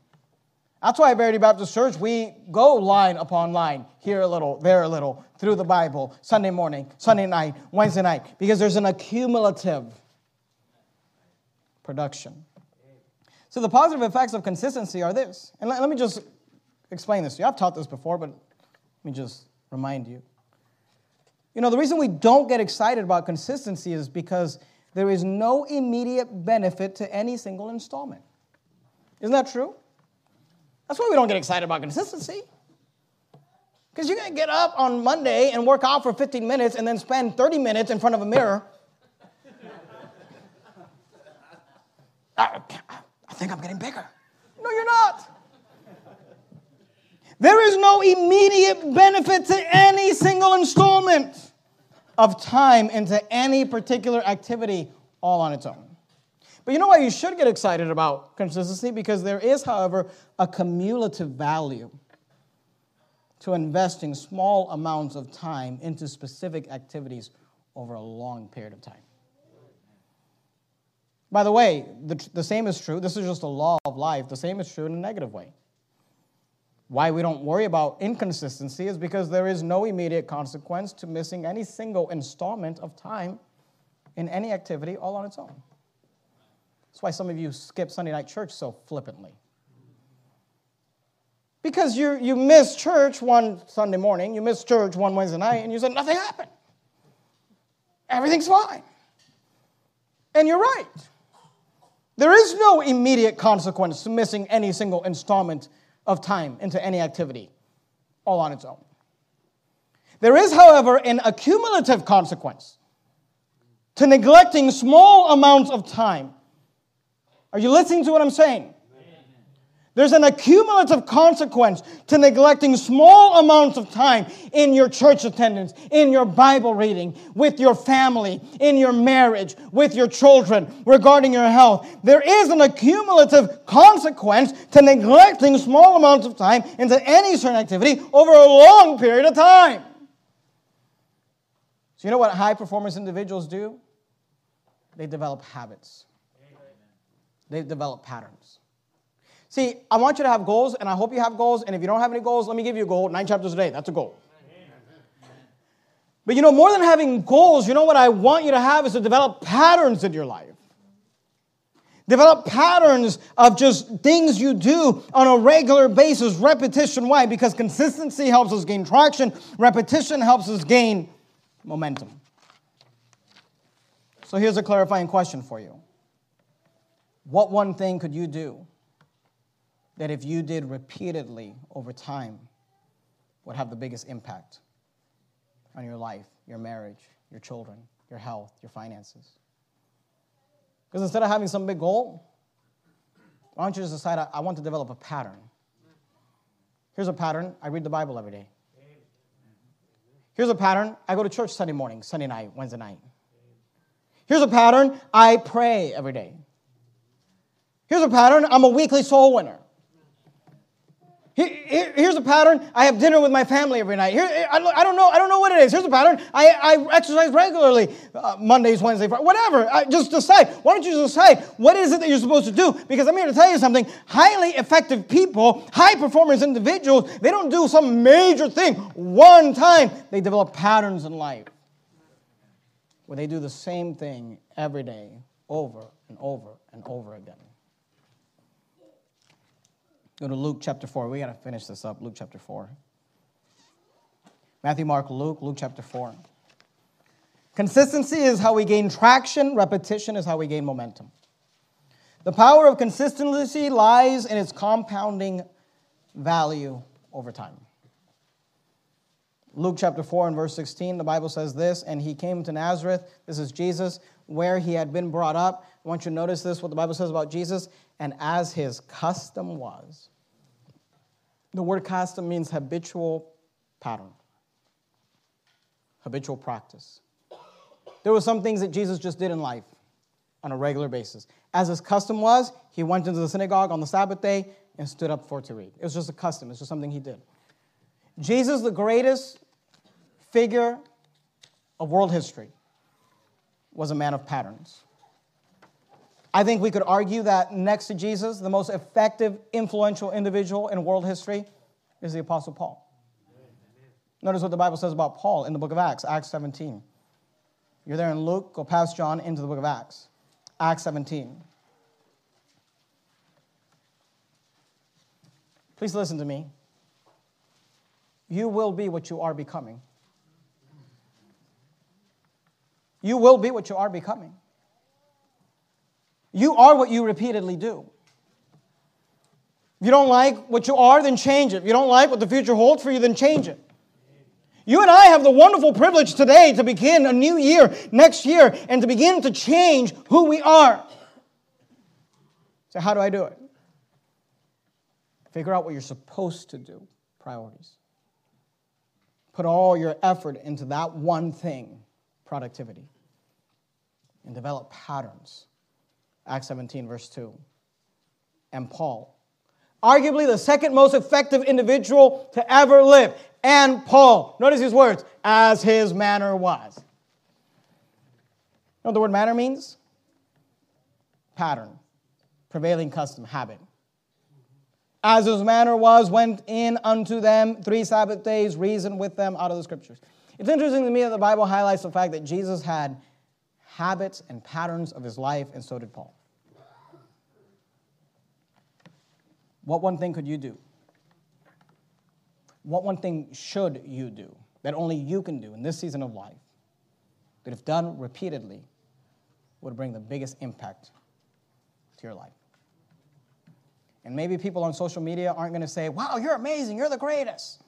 That's why at Verity Baptist Church, we go line upon line, here a little, there a little, through the Bible, Sunday morning, Sunday night, Wednesday night, because there's an accumulative production. So the positive effects of consistency are this. And let, let me just explain this to you. I've taught this before, but let me just remind you. You know, the reason we don't get excited about consistency is because there is no immediate benefit to any single installment. Isn't that true? That's why we don't get excited about consistency. Because you're going to get up on Monday and work out for 15 minutes and then spend 30 minutes in front of a mirror. (laughs) I, I think I'm getting bigger. No, you're not. There is no immediate benefit to any single installment of time into any particular activity all on its own. But you know why you should get excited about consistency? Because there is, however, a cumulative value to investing small amounts of time into specific activities over a long period of time. By the way, the, the same is true. This is just a law of life. The same is true in a negative way. Why we don't worry about inconsistency is because there is no immediate consequence to missing any single installment of time in any activity all on its own. That's why some of you skip Sunday night church so flippantly. Because you, you miss church one Sunday morning, you miss church one Wednesday night, and you said, nothing happened. Everything's fine. And you're right. There is no immediate consequence to missing any single installment of time into any activity all on its own. There is, however, an accumulative consequence to neglecting small amounts of time. Are you listening to what I'm saying? There's an accumulative consequence to neglecting small amounts of time in your church attendance, in your Bible reading, with your family, in your marriage, with your children, regarding your health. There is an accumulative consequence to neglecting small amounts of time into any certain activity over a long period of time. So, you know what high performance individuals do? They develop habits, they develop patterns. See, I want you to have goals, and I hope you have goals. And if you don't have any goals, let me give you a goal nine chapters a day. That's a goal. But you know, more than having goals, you know what I want you to have is to develop patterns in your life. Develop patterns of just things you do on a regular basis, repetition. Why? Because consistency helps us gain traction, repetition helps us gain momentum. So here's a clarifying question for you What one thing could you do that if you did repeatedly over time would have the biggest impact on your life, your marriage, your children, your health, your finances. Because instead of having some big goal, why don't you just decide, I want to develop a pattern? Here's a pattern I read the Bible every day. Here's a pattern I go to church Sunday morning, Sunday night, Wednesday night. Here's a pattern I pray every day. Here's a pattern I'm a weekly soul winner. Here's a pattern. I have dinner with my family every night. Here, I don't know. I don't know what it is. Here's a pattern. I, I exercise regularly, uh, Mondays, Wednesdays, Friday, whatever. I just decide. Why don't you decide what is it that you're supposed to do? Because I'm here to tell you something. Highly effective people, high performance individuals, they don't do some major thing one time. They develop patterns in life where they do the same thing every day, over and over and over again. Go to Luke chapter 4. We got to finish this up. Luke chapter 4. Matthew, Mark, Luke, Luke chapter 4. Consistency is how we gain traction, repetition is how we gain momentum. The power of consistency lies in its compounding value over time. Luke chapter 4 and verse 16, the Bible says this, and he came to Nazareth, this is Jesus, where he had been brought up. I want you to notice this, what the Bible says about Jesus. And as his custom was, the word custom means habitual pattern, habitual practice. There were some things that Jesus just did in life on a regular basis. As his custom was, he went into the synagogue on the Sabbath day and stood up for to read. It was just a custom, it's just something he did. Jesus, the greatest figure of world history, was a man of patterns. I think we could argue that next to Jesus, the most effective, influential individual in world history is the Apostle Paul. Notice what the Bible says about Paul in the book of Acts, Acts 17. You're there in Luke, go past John into the book of Acts. Acts 17. Please listen to me. You will be what you are becoming. You will be what you are becoming. You are what you repeatedly do. If you don't like what you are, then change it. If you don't like what the future holds for you, then change it. You and I have the wonderful privilege today to begin a new year next year and to begin to change who we are. So, how do I do it? Figure out what you're supposed to do, priorities. Put all your effort into that one thing, productivity, and develop patterns Acts 17, verse 2. And Paul, arguably the second most effective individual to ever live. And Paul, notice his words, as his manner was. You know what the word manner means? Pattern, prevailing custom, habit. As his manner was, went in unto them three Sabbath days, reasoned with them out of the scriptures. It's interesting to me that the Bible highlights the fact that Jesus had habits and patterns of his life, and so did Paul. What one thing could you do? What one thing should you do that only you can do in this season of life that, if done repeatedly, would bring the biggest impact to your life? And maybe people on social media aren't going to say, Wow, you're amazing, you're the greatest.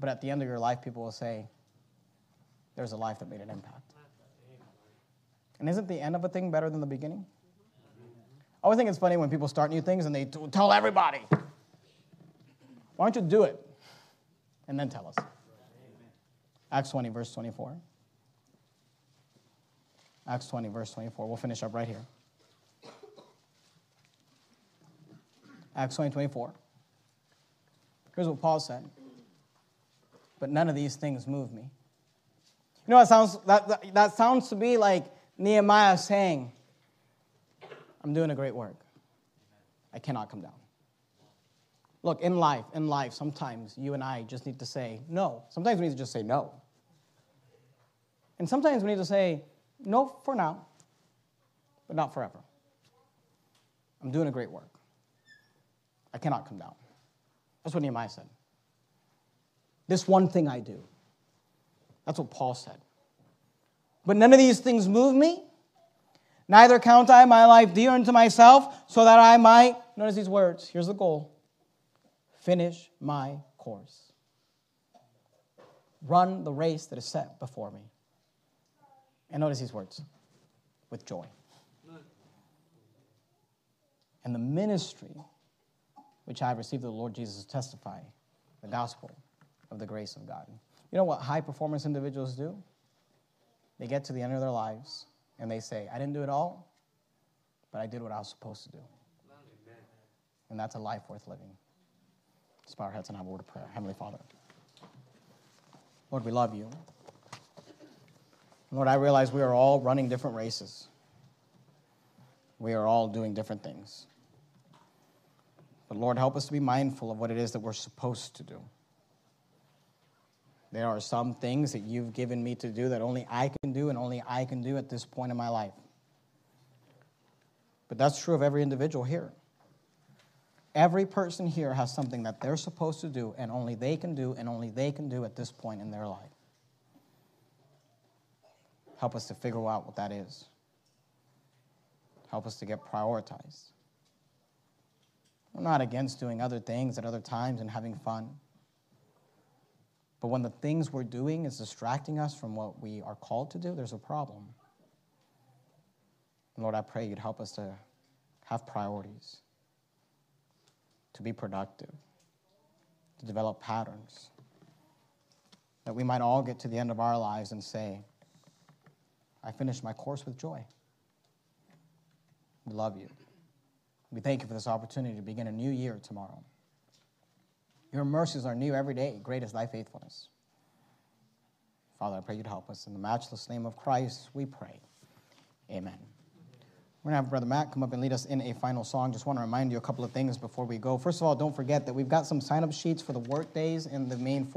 But at the end of your life, people will say, there's a life that made an impact. And isn't the end of a thing better than the beginning? I always think it's funny when people start new things and they tell everybody. Why don't you do it and then tell us? Acts 20, verse 24. Acts 20, verse 24. We'll finish up right here. Acts 20, 24. Here's what Paul said. But none of these things move me. You know, that sounds, that, that, that sounds to be like Nehemiah saying, I'm doing a great work. I cannot come down. Look, in life, in life, sometimes you and I just need to say no. Sometimes we need to just say no. And sometimes we need to say no for now, but not forever. I'm doing a great work. I cannot come down. That's what Nehemiah said. This one thing I do. That's what Paul said. But none of these things move me. Neither count I my life dear unto myself, so that I might, notice these words, here's the goal finish my course. Run the race that is set before me. And notice these words with joy. And the ministry which I have received of the Lord Jesus to testify the gospel of the grace of God. You know what high performance individuals do? They get to the end of their lives and they say, I didn't do it all, but I did what I was supposed to do. And that's a life worth living. Let's bow our heads and have a word of prayer. Heavenly Father, Lord, we love you. Lord, I realize we are all running different races. We are all doing different things. But Lord, help us to be mindful of what it is that we're supposed to do. There are some things that you've given me to do that only I can do and only I can do at this point in my life. But that's true of every individual here. Every person here has something that they're supposed to do and only they can do and only they can do at this point in their life. Help us to figure out what that is. Help us to get prioritized. We're not against doing other things at other times and having fun. But when the things we're doing is distracting us from what we are called to do, there's a problem. And Lord, I pray you'd help us to have priorities, to be productive, to develop patterns, that we might all get to the end of our lives and say, I finished my course with joy. We love you. We thank you for this opportunity to begin a new year tomorrow. Your mercies are new every day. Great is thy faithfulness. Father, I pray you'd help us. In the matchless name of Christ, we pray. Amen. We're going to have Brother Matt come up and lead us in a final song. Just want to remind you a couple of things before we go. First of all, don't forget that we've got some sign up sheets for the work days in the main